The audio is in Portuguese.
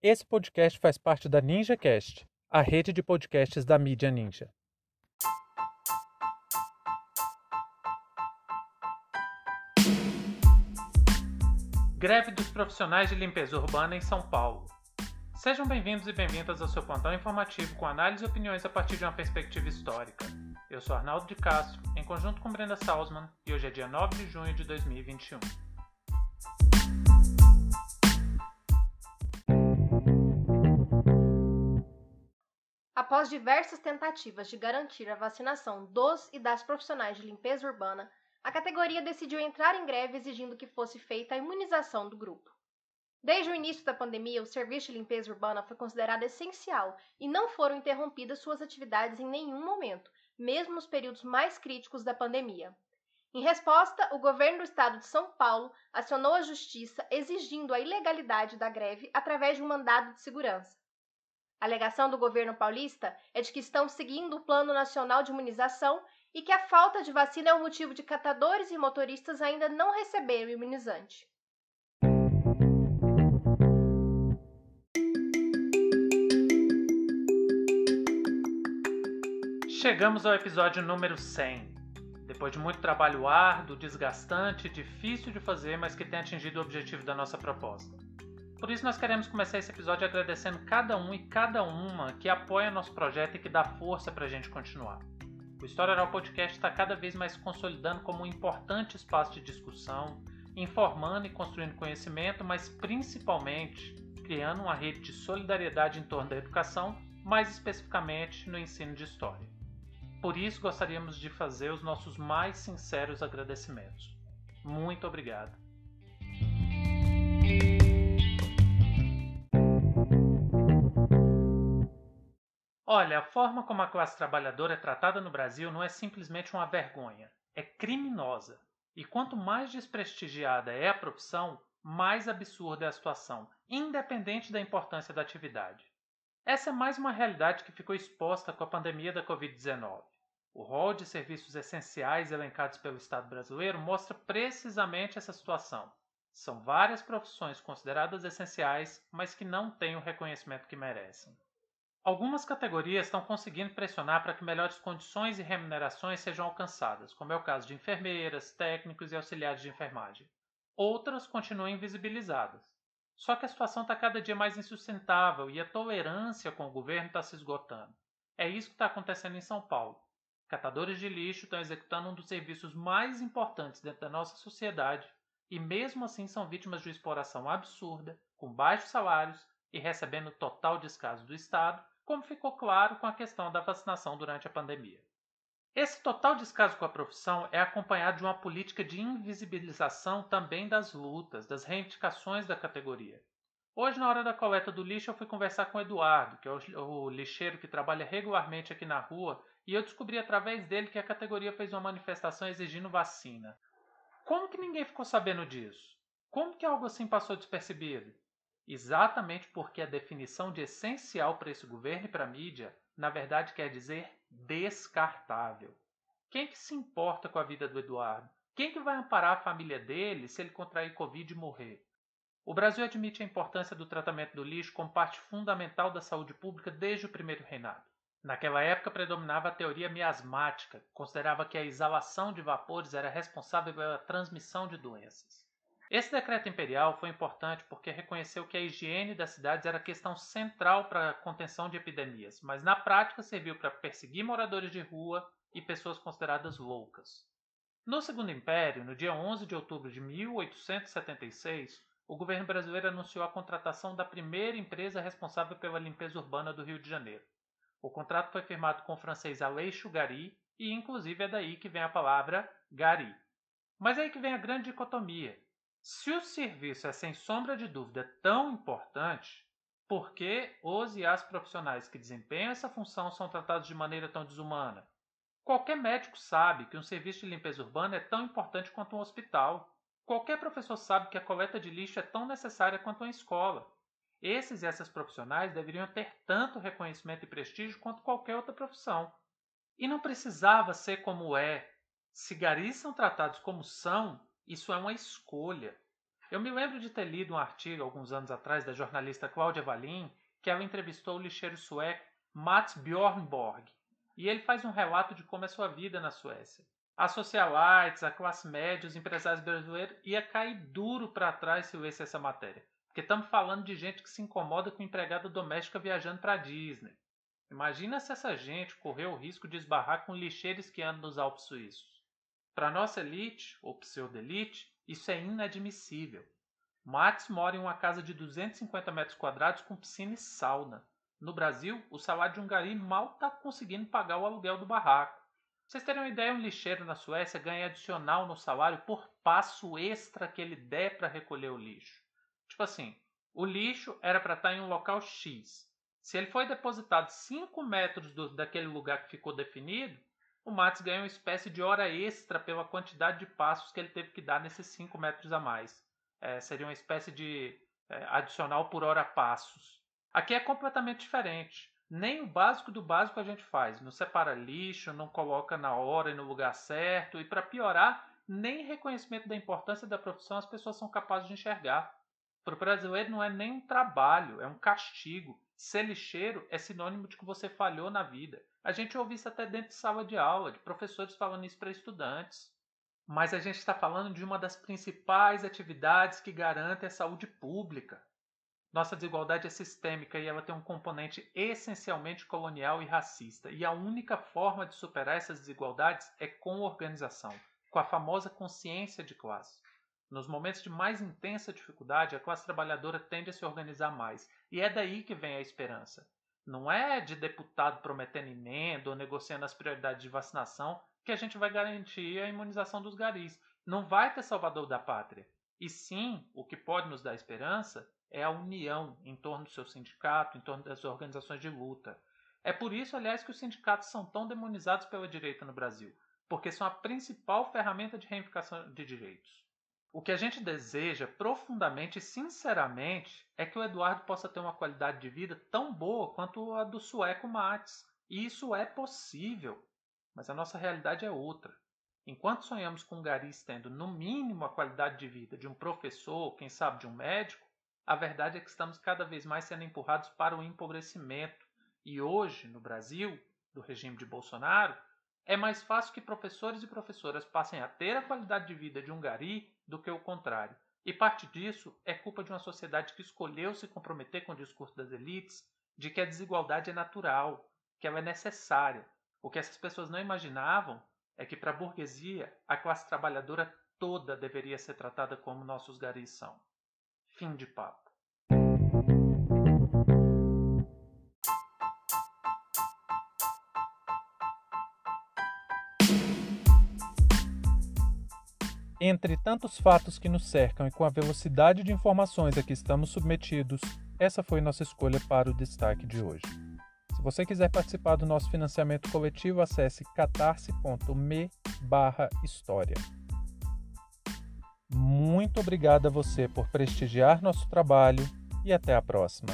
Esse podcast faz parte da NinjaCast, a rede de podcasts da mídia Ninja. Greve dos profissionais de limpeza urbana em São Paulo. Sejam bem-vindos e bem-vindas ao seu plantão informativo com análise e opiniões a partir de uma perspectiva histórica. Eu sou Arnaldo de Castro, em conjunto com Brenda Salzman, e hoje é dia 9 de junho de 2021. Após diversas tentativas de garantir a vacinação dos e das profissionais de limpeza urbana, a categoria decidiu entrar em greve exigindo que fosse feita a imunização do grupo. Desde o início da pandemia, o serviço de limpeza urbana foi considerado essencial e não foram interrompidas suas atividades em nenhum momento, mesmo nos períodos mais críticos da pandemia. Em resposta, o governo do estado de São Paulo acionou a justiça exigindo a ilegalidade da greve através de um mandado de segurança. A alegação do governo paulista é de que estão seguindo o Plano Nacional de Imunização e que a falta de vacina é o motivo de catadores e motoristas ainda não receberem o imunizante. Chegamos ao episódio número 100. Depois de muito trabalho árduo, desgastante, difícil de fazer, mas que tem atingido o objetivo da nossa proposta. Por isso, nós queremos começar esse episódio agradecendo cada um e cada uma que apoia nosso projeto e que dá força para a gente continuar. O História Oral Podcast está cada vez mais consolidando como um importante espaço de discussão, informando e construindo conhecimento, mas principalmente criando uma rede de solidariedade em torno da educação, mais especificamente no ensino de história. Por isso, gostaríamos de fazer os nossos mais sinceros agradecimentos. Muito obrigado. Olha, a forma como a classe trabalhadora é tratada no Brasil não é simplesmente uma vergonha, é criminosa. E quanto mais desprestigiada é a profissão, mais absurda é a situação, independente da importância da atividade. Essa é mais uma realidade que ficou exposta com a pandemia da Covid-19. O rol de serviços essenciais elencados pelo Estado brasileiro mostra precisamente essa situação. São várias profissões consideradas essenciais, mas que não têm o reconhecimento que merecem. Algumas categorias estão conseguindo pressionar para que melhores condições e remunerações sejam alcançadas, como é o caso de enfermeiras, técnicos e auxiliares de enfermagem. Outras continuam invisibilizadas. Só que a situação está cada dia mais insustentável e a tolerância com o governo está se esgotando. É isso que está acontecendo em São Paulo. Catadores de lixo estão executando um dos serviços mais importantes dentro da nossa sociedade e, mesmo assim, são vítimas de uma exploração absurda, com baixos salários e recebendo total descaso do Estado como ficou claro com a questão da vacinação durante a pandemia. Esse total descaso com a profissão é acompanhado de uma política de invisibilização também das lutas, das reivindicações da categoria. Hoje, na hora da coleta do lixo, eu fui conversar com o Eduardo, que é o lixeiro que trabalha regularmente aqui na rua, e eu descobri através dele que a categoria fez uma manifestação exigindo vacina. Como que ninguém ficou sabendo disso? Como que algo assim passou despercebido? Exatamente porque a definição de essencial para esse governo e para a mídia, na verdade, quer dizer descartável. Quem que se importa com a vida do Eduardo? Quem que vai amparar a família dele se ele contrair Covid e morrer? O Brasil admite a importância do tratamento do lixo como parte fundamental da saúde pública desde o primeiro reinado. Naquela época predominava a teoria miasmática, que considerava que a exalação de vapores era responsável pela transmissão de doenças. Esse decreto imperial foi importante porque reconheceu que a higiene das cidades era questão central para a contenção de epidemias, mas na prática serviu para perseguir moradores de rua e pessoas consideradas loucas. No Segundo Império, no dia 11 de outubro de 1876, o governo brasileiro anunciou a contratação da primeira empresa responsável pela limpeza urbana do Rio de Janeiro. O contrato foi firmado com o francês Aleixo Gary e, inclusive, é daí que vem a palavra Gary. Mas é aí que vem a grande dicotomia. Se o serviço é sem sombra de dúvida tão importante, por que os e as profissionais que desempenham essa função são tratados de maneira tão desumana? Qualquer médico sabe que um serviço de limpeza urbana é tão importante quanto um hospital. Qualquer professor sabe que a coleta de lixo é tão necessária quanto uma escola. Esses e essas profissionais deveriam ter tanto reconhecimento e prestígio quanto qualquer outra profissão. E não precisava ser como é. Se garis são tratados como são, isso é uma escolha. Eu me lembro de ter lido um artigo alguns anos atrás da jornalista Cláudia Valim, que ela entrevistou o lixeiro sueco Mats Bjornborg, e ele faz um relato de como é sua vida na Suécia. A socialites, a classe média, os empresários brasileiros ia cair duro para trás se lesse essa matéria. Porque estamos falando de gente que se incomoda com empregada doméstica viajando para Disney. Imagina se essa gente correu o risco de esbarrar com lixeiros que andam nos Alpes suíços. Para nossa elite, ou pseudo-elite, isso é inadmissível. Max mora em uma casa de 250 metros quadrados com piscina e sauna. No Brasil, o salário de um gari mal está conseguindo pagar o aluguel do barraco. Vocês terem uma ideia, um lixeiro na Suécia ganha adicional no salário por passo extra que ele der para recolher o lixo. Tipo assim, o lixo era para estar tá em um local X. Se ele foi depositado 5 metros do, daquele lugar que ficou definido, o Matos ganha uma espécie de hora extra pela quantidade de passos que ele teve que dar nesses 5 metros a mais. É, seria uma espécie de é, adicional por hora passos. Aqui é completamente diferente. Nem o básico do básico a gente faz. Não separa lixo, não coloca na hora e no lugar certo. E para piorar, nem reconhecimento da importância da profissão as pessoas são capazes de enxergar. Para o brasileiro não é nem um trabalho, é um castigo. Ser lixeiro é sinônimo de que você falhou na vida. A gente ouve isso até dentro de sala de aula, de professores falando isso para estudantes. Mas a gente está falando de uma das principais atividades que garante a saúde pública. Nossa desigualdade é sistêmica e ela tem um componente essencialmente colonial e racista. E a única forma de superar essas desigualdades é com organização, com a famosa consciência de classe. Nos momentos de mais intensa dificuldade, a classe trabalhadora tende a se organizar mais. E é daí que vem a esperança. Não é de deputado prometendo emenda ou negociando as prioridades de vacinação que a gente vai garantir a imunização dos garis. Não vai ter salvador da pátria. E sim, o que pode nos dar esperança é a união em torno do seu sindicato, em torno das organizações de luta. É por isso, aliás, que os sindicatos são tão demonizados pela direita no Brasil, porque são a principal ferramenta de reivindicação de direitos. O que a gente deseja profundamente e sinceramente é que o Eduardo possa ter uma qualidade de vida tão boa quanto a do sueco Mates. E isso é possível, mas a nossa realidade é outra. Enquanto sonhamos com garis tendo no mínimo a qualidade de vida de um professor, quem sabe de um médico, a verdade é que estamos cada vez mais sendo empurrados para o empobrecimento. E hoje, no Brasil, do regime de Bolsonaro, é mais fácil que professores e professoras passem a ter a qualidade de vida de um gari do que o contrário. E parte disso é culpa de uma sociedade que escolheu se comprometer com o discurso das elites de que a desigualdade é natural, que ela é necessária. O que essas pessoas não imaginavam é que para a burguesia a classe trabalhadora toda deveria ser tratada como nossos garis são. Fim de papo. Entre tantos fatos que nos cercam e com a velocidade de informações a que estamos submetidos, essa foi nossa escolha para o destaque de hoje. Se você quiser participar do nosso financiamento coletivo, acesse catarse.me história. Muito obrigado a você por prestigiar nosso trabalho e até a próxima.